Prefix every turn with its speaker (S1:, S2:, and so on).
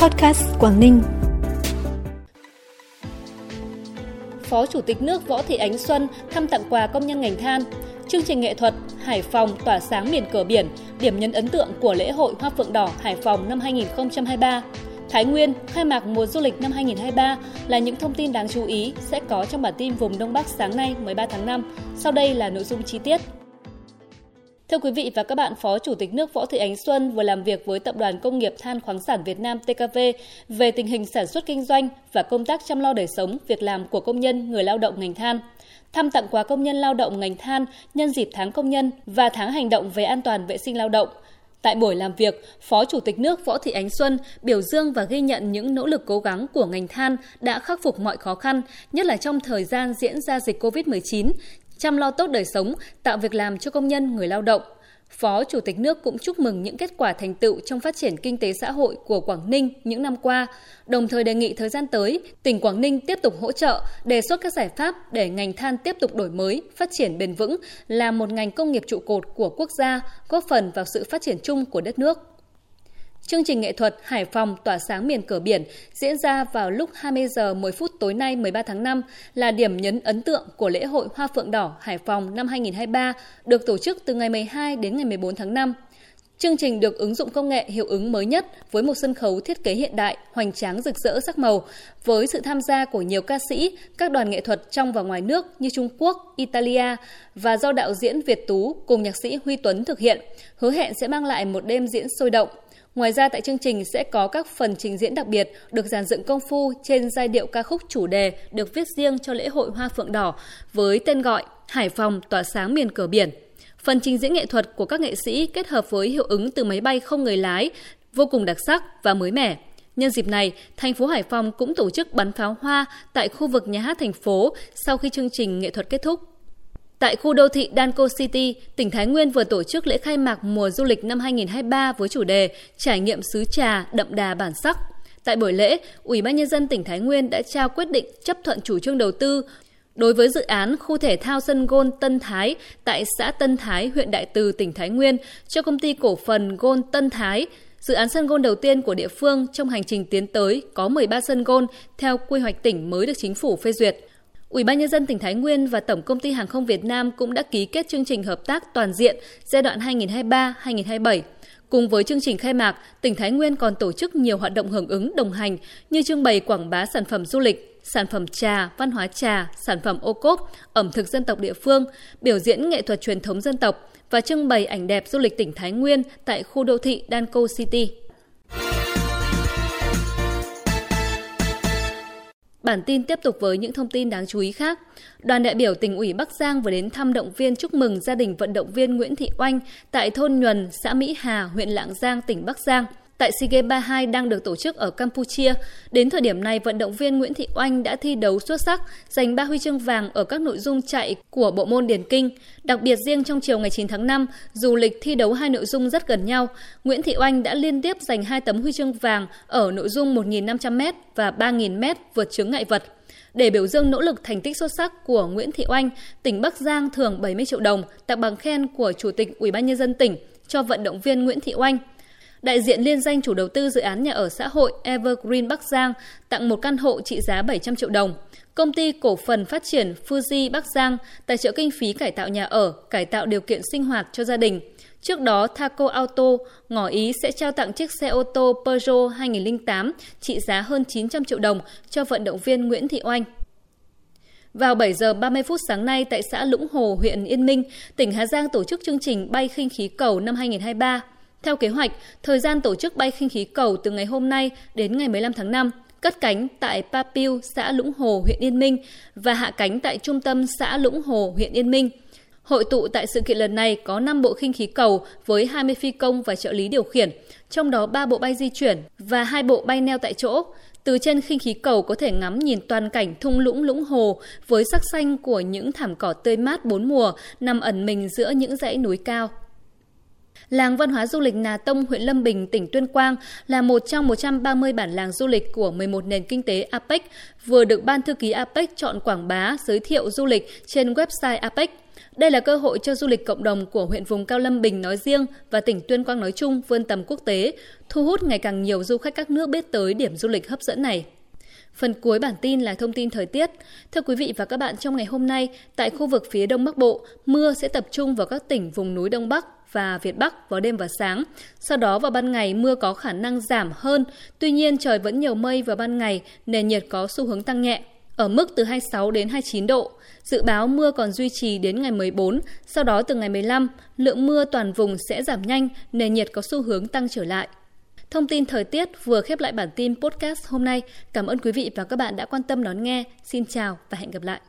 S1: Podcast Quảng Ninh.
S2: Phó Chủ tịch nước Võ Thị Ánh Xuân thăm tặng quà công nhân ngành than. Chương trình nghệ thuật Hải Phòng tỏa sáng miền cửa biển, điểm nhấn ấn tượng của lễ hội Hoa Phượng Đỏ Hải Phòng năm 2023. Thái Nguyên khai mạc mùa du lịch năm 2023 là những thông tin đáng chú ý sẽ có trong bản tin vùng Đông Bắc sáng nay 13 tháng 5. Sau đây là nội dung chi tiết. Thưa quý vị và các bạn, Phó Chủ tịch nước Võ Thị Ánh Xuân vừa làm việc với Tập đoàn Công nghiệp Than khoáng sản Việt Nam TKV về tình hình sản xuất kinh doanh và công tác chăm lo đời sống, việc làm của công nhân, người lao động ngành than thăm tặng quà công nhân lao động ngành than nhân dịp tháng công nhân và tháng hành động về an toàn vệ sinh lao động. Tại buổi làm việc, Phó Chủ tịch nước Võ Thị Ánh Xuân biểu dương và ghi nhận những nỗ lực cố gắng của ngành than đã khắc phục mọi khó khăn, nhất là trong thời gian diễn ra dịch COVID-19, chăm lo tốt đời sống, tạo việc làm cho công nhân, người lao động. Phó Chủ tịch nước cũng chúc mừng những kết quả thành tựu trong phát triển kinh tế xã hội của Quảng Ninh những năm qua, đồng thời đề nghị thời gian tới, tỉnh Quảng Ninh tiếp tục hỗ trợ, đề xuất các giải pháp để ngành than tiếp tục đổi mới, phát triển bền vững, là một ngành công nghiệp trụ cột của quốc gia, góp phần vào sự phát triển chung của đất nước. Chương trình nghệ thuật Hải Phòng tỏa sáng miền cửa biển diễn ra vào lúc 20 giờ 10 phút tối nay 13 tháng 5 là điểm nhấn ấn tượng của lễ hội Hoa Phượng Đỏ Hải Phòng năm 2023 được tổ chức từ ngày 12 đến ngày 14 tháng 5. Chương trình được ứng dụng công nghệ hiệu ứng mới nhất với một sân khấu thiết kế hiện đại, hoành tráng rực rỡ sắc màu, với sự tham gia của nhiều ca sĩ, các đoàn nghệ thuật trong và ngoài nước như Trung Quốc, Italia và do đạo diễn Việt Tú cùng nhạc sĩ Huy Tuấn thực hiện, hứa hẹn sẽ mang lại một đêm diễn sôi động, Ngoài ra tại chương trình sẽ có các phần trình diễn đặc biệt được dàn dựng công phu trên giai điệu ca khúc chủ đề được viết riêng cho lễ hội Hoa Phượng Đỏ với tên gọi Hải Phòng tỏa sáng miền cửa biển. Phần trình diễn nghệ thuật của các nghệ sĩ kết hợp với hiệu ứng từ máy bay không người lái vô cùng đặc sắc và mới mẻ. Nhân dịp này, thành phố Hải Phòng cũng tổ chức bắn pháo hoa tại khu vực nhà hát thành phố sau khi chương trình nghệ thuật kết thúc. Tại khu đô thị Danco City, tỉnh Thái Nguyên vừa tổ chức lễ khai mạc mùa du lịch năm 2023 với chủ đề Trải nghiệm xứ trà đậm đà bản sắc. Tại buổi lễ, Ủy ban nhân dân tỉnh Thái Nguyên đã trao quyết định chấp thuận chủ trương đầu tư đối với dự án khu thể thao sân gôn Tân Thái tại xã Tân Thái, huyện Đại Từ, tỉnh Thái Nguyên cho công ty cổ phần gôn Tân Thái. Dự án sân gôn đầu tiên của địa phương trong hành trình tiến tới có 13 sân gôn theo quy hoạch tỉnh mới được chính phủ phê duyệt. Ủy ban nhân dân tỉnh Thái Nguyên và Tổng công ty Hàng không Việt Nam cũng đã ký kết chương trình hợp tác toàn diện giai đoạn 2023-2027. Cùng với chương trình khai mạc, tỉnh Thái Nguyên còn tổ chức nhiều hoạt động hưởng ứng đồng hành như trưng bày quảng bá sản phẩm du lịch, sản phẩm trà, văn hóa trà, sản phẩm ô cốp, ẩm thực dân tộc địa phương, biểu diễn nghệ thuật truyền thống dân tộc và trưng bày ảnh đẹp du lịch tỉnh Thái Nguyên tại khu đô thị Danco City. Bản tin tiếp tục với những thông tin đáng chú ý khác. Đoàn đại biểu tỉnh ủy Bắc Giang vừa đến thăm động viên chúc mừng gia đình vận động viên Nguyễn Thị Oanh tại thôn Nhuần, xã Mỹ Hà, huyện Lạng Giang, tỉnh Bắc Giang – tại SEA Games 32 đang được tổ chức ở Campuchia. Đến thời điểm này, vận động viên Nguyễn Thị Oanh đã thi đấu xuất sắc, giành 3 huy chương vàng ở các nội dung chạy của bộ môn điền kinh. Đặc biệt riêng trong chiều ngày 9 tháng 5, dù lịch thi đấu hai nội dung rất gần nhau, Nguyễn Thị Oanh đã liên tiếp giành hai tấm huy chương vàng ở nội dung 1.500m và 3.000m vượt chướng ngại vật. Để biểu dương nỗ lực thành tích xuất sắc của Nguyễn Thị Oanh, tỉnh Bắc Giang thưởng 70 triệu đồng tặng bằng khen của Chủ tịch Ủy ban nhân dân tỉnh cho vận động viên Nguyễn Thị Oanh đại diện liên danh chủ đầu tư dự án nhà ở xã hội Evergreen Bắc Giang tặng một căn hộ trị giá 700 triệu đồng. Công ty cổ phần phát triển Fuji Bắc Giang tài trợ kinh phí cải tạo nhà ở, cải tạo điều kiện sinh hoạt cho gia đình. Trước đó, Thaco Auto ngỏ ý sẽ trao tặng chiếc xe ô tô Peugeot 2008 trị giá hơn 900 triệu đồng cho vận động viên Nguyễn Thị Oanh. Vào 7 giờ 30 phút sáng nay tại xã Lũng Hồ, huyện Yên Minh, tỉnh Hà Giang tổ chức chương trình bay khinh khí cầu năm 2023. Theo kế hoạch, thời gian tổ chức bay khinh khí cầu từ ngày hôm nay đến ngày 15 tháng 5, cất cánh tại Papiu, xã Lũng Hồ, huyện Yên Minh và hạ cánh tại trung tâm xã Lũng Hồ, huyện Yên Minh. Hội tụ tại sự kiện lần này có 5 bộ khinh khí cầu với 20 phi công và trợ lý điều khiển, trong đó 3 bộ bay di chuyển và 2 bộ bay neo tại chỗ. Từ trên khinh khí cầu có thể ngắm nhìn toàn cảnh thung lũng lũng hồ với sắc xanh của những thảm cỏ tươi mát bốn mùa nằm ẩn mình giữa những dãy núi cao. Làng văn hóa du lịch Nà Tông, huyện Lâm Bình, tỉnh Tuyên Quang là một trong 130 bản làng du lịch của 11 nền kinh tế APEC vừa được Ban Thư ký APEC chọn quảng bá, giới thiệu du lịch trên website APEC. Đây là cơ hội cho du lịch cộng đồng của huyện vùng Cao Lâm Bình nói riêng và tỉnh Tuyên Quang nói chung vươn tầm quốc tế, thu hút ngày càng nhiều du khách các nước biết tới điểm du lịch hấp dẫn này. Phần cuối bản tin là thông tin thời tiết. Thưa quý vị và các bạn, trong ngày hôm nay, tại khu vực phía Đông Bắc Bộ, mưa sẽ tập trung vào các tỉnh vùng núi Đông Bắc và Việt Bắc vào đêm và sáng. Sau đó vào ban ngày mưa có khả năng giảm hơn, tuy nhiên trời vẫn nhiều mây vào ban ngày, nền nhiệt có xu hướng tăng nhẹ ở mức từ 26 đến 29 độ. Dự báo mưa còn duy trì đến ngày 14, sau đó từ ngày 15, lượng mưa toàn vùng sẽ giảm nhanh, nền nhiệt có xu hướng tăng trở lại. Thông tin thời tiết vừa khép lại bản tin podcast hôm nay. Cảm ơn quý vị và các bạn đã quan tâm đón nghe. Xin chào và hẹn gặp lại.